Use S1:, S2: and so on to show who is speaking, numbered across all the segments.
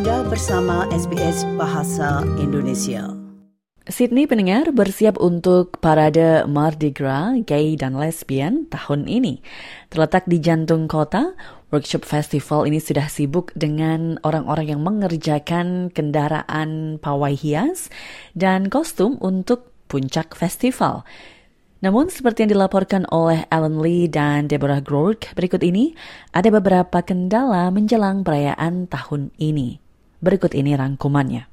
S1: Anda bersama SBS Bahasa Indonesia.
S2: Sydney pendengar bersiap untuk parade Mardi Gras gay dan lesbian tahun ini. Terletak di jantung kota, workshop festival ini sudah sibuk dengan orang-orang yang mengerjakan kendaraan pawai hias dan kostum untuk puncak festival. Namun seperti yang dilaporkan oleh Alan Lee dan Deborah Groark berikut ini, ada beberapa kendala menjelang perayaan tahun ini. Berikut ini rangkumannya.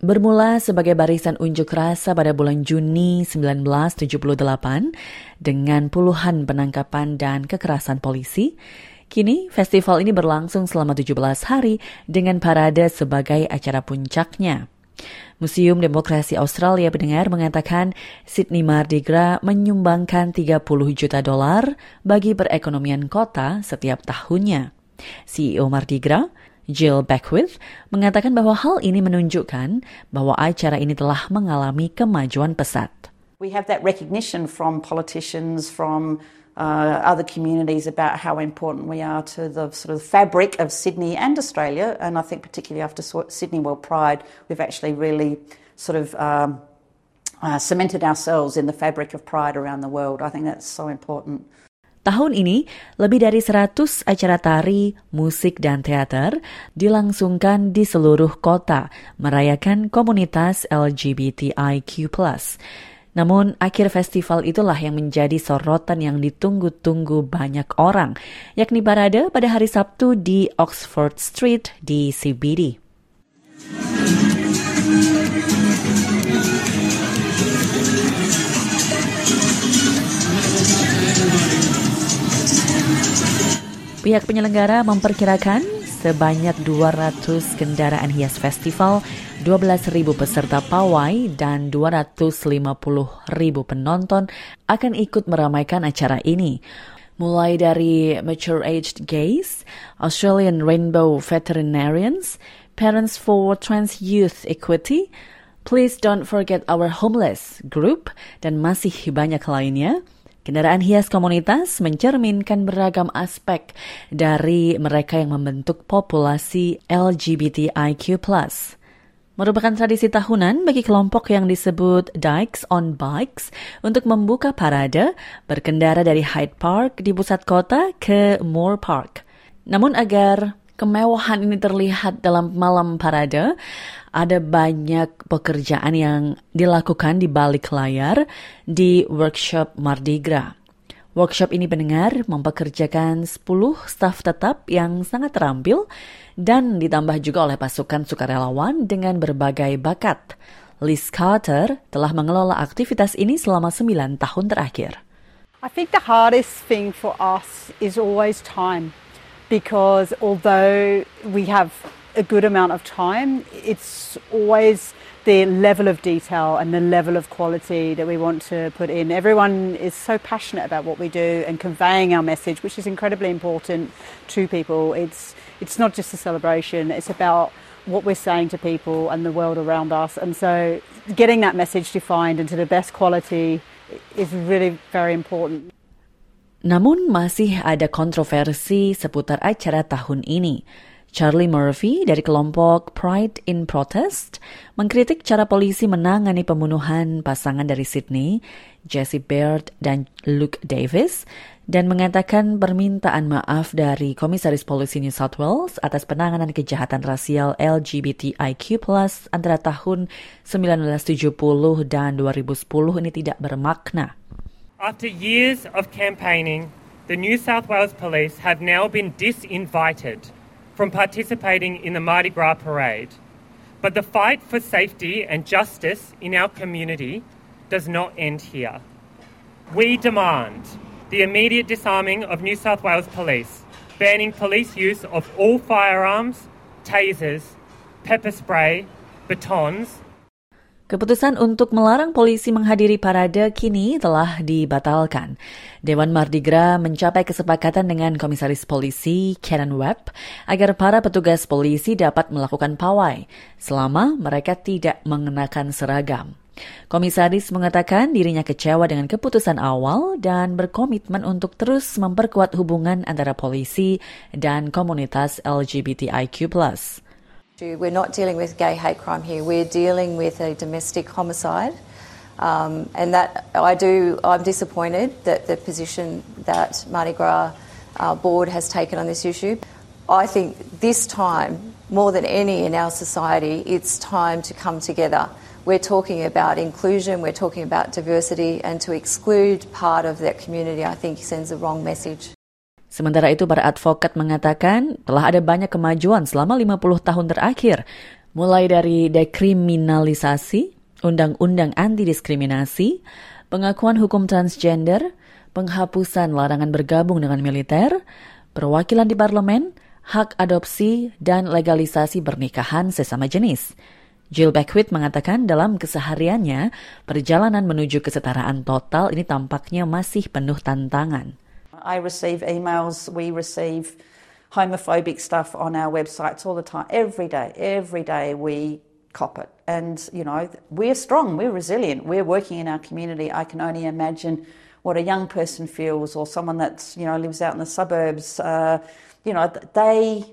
S2: Bermula sebagai barisan unjuk rasa pada bulan Juni 1978 dengan puluhan penangkapan dan kekerasan polisi, kini festival ini berlangsung selama 17 hari dengan parade sebagai acara puncaknya. Museum Demokrasi Australia pendengar mengatakan Sydney Mardi Gras menyumbangkan 30 juta dolar bagi perekonomian kota setiap tahunnya. CEO Mardi Gras, Jill Beckwith, mengatakan bahwa hal ini menunjukkan bahwa acara ini telah mengalami kemajuan pesat.
S3: We have that recognition from politicians, from uh, other communities about how important we are to the sort of fabric of Sydney and Australia. And I think particularly after Sydney World Pride, we've actually really sort of um, uh, cemented ourselves in the fabric of pride around the world. I think that's so important.
S2: Tahun ini, lebih dari 100 acara tari, musik, dan teater dilangsungkan di seluruh kota merayakan komunitas LGBTIQ+. Namun, akhir festival itulah yang menjadi sorotan yang ditunggu-tunggu banyak orang, yakni parade pada hari Sabtu di Oxford Street di CBD. Pihak penyelenggara memperkirakan sebanyak 200 kendaraan hias festival, 12.000 peserta pawai, dan 250.000 penonton akan ikut meramaikan acara ini. Mulai dari mature aged gays, Australian Rainbow Veterinarians, Parents for Trans Youth Equity, Please Don't Forget Our Homeless Group, dan masih banyak lainnya. Kendaraan hias komunitas mencerminkan beragam aspek dari mereka yang membentuk populasi LGBTIQ+. Merupakan tradisi tahunan bagi kelompok yang disebut Dykes on Bikes untuk membuka parade berkendara dari Hyde Park di pusat kota ke Moore Park. Namun agar kemewahan ini terlihat dalam malam parade, ada banyak pekerjaan yang dilakukan di balik layar di workshop Mardi Gras. Workshop ini pendengar mempekerjakan 10 staf tetap yang sangat terampil dan ditambah juga oleh pasukan sukarelawan dengan berbagai bakat. Liz Carter telah mengelola aktivitas ini selama 9 tahun terakhir.
S4: I think the hardest thing for us is always time. because although we have a good amount of time, it's always the level of detail and the level of quality that we want to put in. Everyone is so passionate about what we do and conveying our message, which is incredibly important to people. It's it's not just a celebration; it's about what we're saying to people and the world around us. And so, getting that message defined into the best quality is really very important.
S2: Namun masih ada kontroversi seputar acara tahun ini. Charlie Murphy dari kelompok Pride in Protest mengkritik cara polisi menangani pembunuhan pasangan dari Sydney, Jesse Baird dan Luke Davis, dan mengatakan permintaan maaf dari Komisaris Polisi New South Wales atas penanganan kejahatan rasial LGBTIQ+ antara tahun 1970 dan 2010 ini tidak bermakna.
S5: After years of campaigning, the New South Wales Police have now been disinvited from participating in the Mardi Gras parade. But the fight for safety and justice in our community does not end here. We demand the immediate disarming of New South Wales Police, banning police use of all firearms, tasers, pepper spray, batons,
S2: Keputusan untuk melarang polisi menghadiri parade kini telah dibatalkan. Dewan Mardi Gras mencapai kesepakatan dengan Komisaris Polisi Karen Webb agar para petugas polisi dapat melakukan pawai selama mereka tidak mengenakan seragam. Komisaris mengatakan dirinya kecewa dengan keputusan awal dan berkomitmen untuk terus memperkuat hubungan antara polisi dan komunitas LGBTIQ+.
S6: We're not dealing with gay hate crime here. We're dealing with a domestic homicide. Um, and that I do, I'm disappointed that the position that Mardi Gras uh, board has taken on this issue. I think this time, more than any in our society, it's time to come together. We're talking about inclusion, we're talking about diversity, and to exclude part of that community, I think, sends the wrong message.
S2: Sementara itu para advokat mengatakan telah ada banyak kemajuan selama 50 tahun terakhir, mulai dari dekriminalisasi, undang-undang anti-diskriminasi, pengakuan hukum transgender, penghapusan larangan bergabung dengan militer, perwakilan di parlemen, hak adopsi, dan legalisasi pernikahan sesama jenis. Jill Beckwith mengatakan dalam kesehariannya, perjalanan menuju kesetaraan total ini tampaknya masih penuh tantangan.
S3: I receive emails, we receive homophobic stuff on our websites all the time. Every day, every day we cop it. And, you know, we're strong, we're resilient, we're working in our community. I can only imagine what a young person feels or someone that's, you know, lives out in the suburbs. Uh, you know, they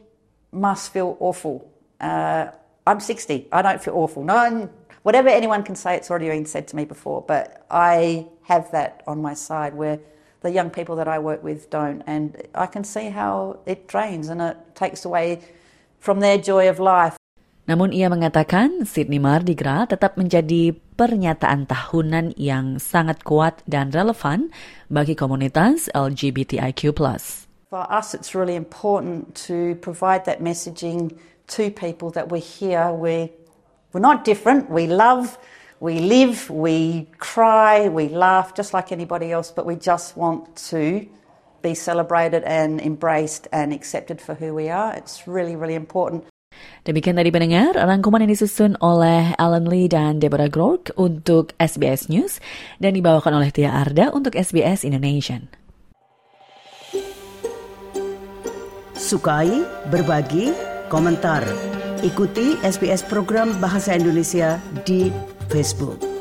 S3: must feel awful. Uh, I'm 60, I don't feel awful. No, whatever anyone can say, it's already been said to me before, but I have that on my side where the young people that I work with don't. And I can see how it drains and it takes away from their joy of life.
S2: Namun ia mengatakan Sydney Mardi Gras tetap menjadi pernyataan tahunan yang sangat kuat dan relevan bagi komunitas LGBTIQ+.
S3: For us it's really important to provide that messaging to people that we're here, we're, we're not different, we love we live, we cry, we laugh just like anybody else, but we just want to be celebrated and embraced and accepted for who we are. It's really, really important.
S2: Demikian tadi pendengar, rangkuman yang disusun oleh Alan Lee dan Deborah Grok untuk SBS News dan dibawakan oleh Tia Arda untuk SBS Indonesia.
S1: Sukai, berbagi, komentar. Ikuti SBS program Bahasa Indonesia di Facebook.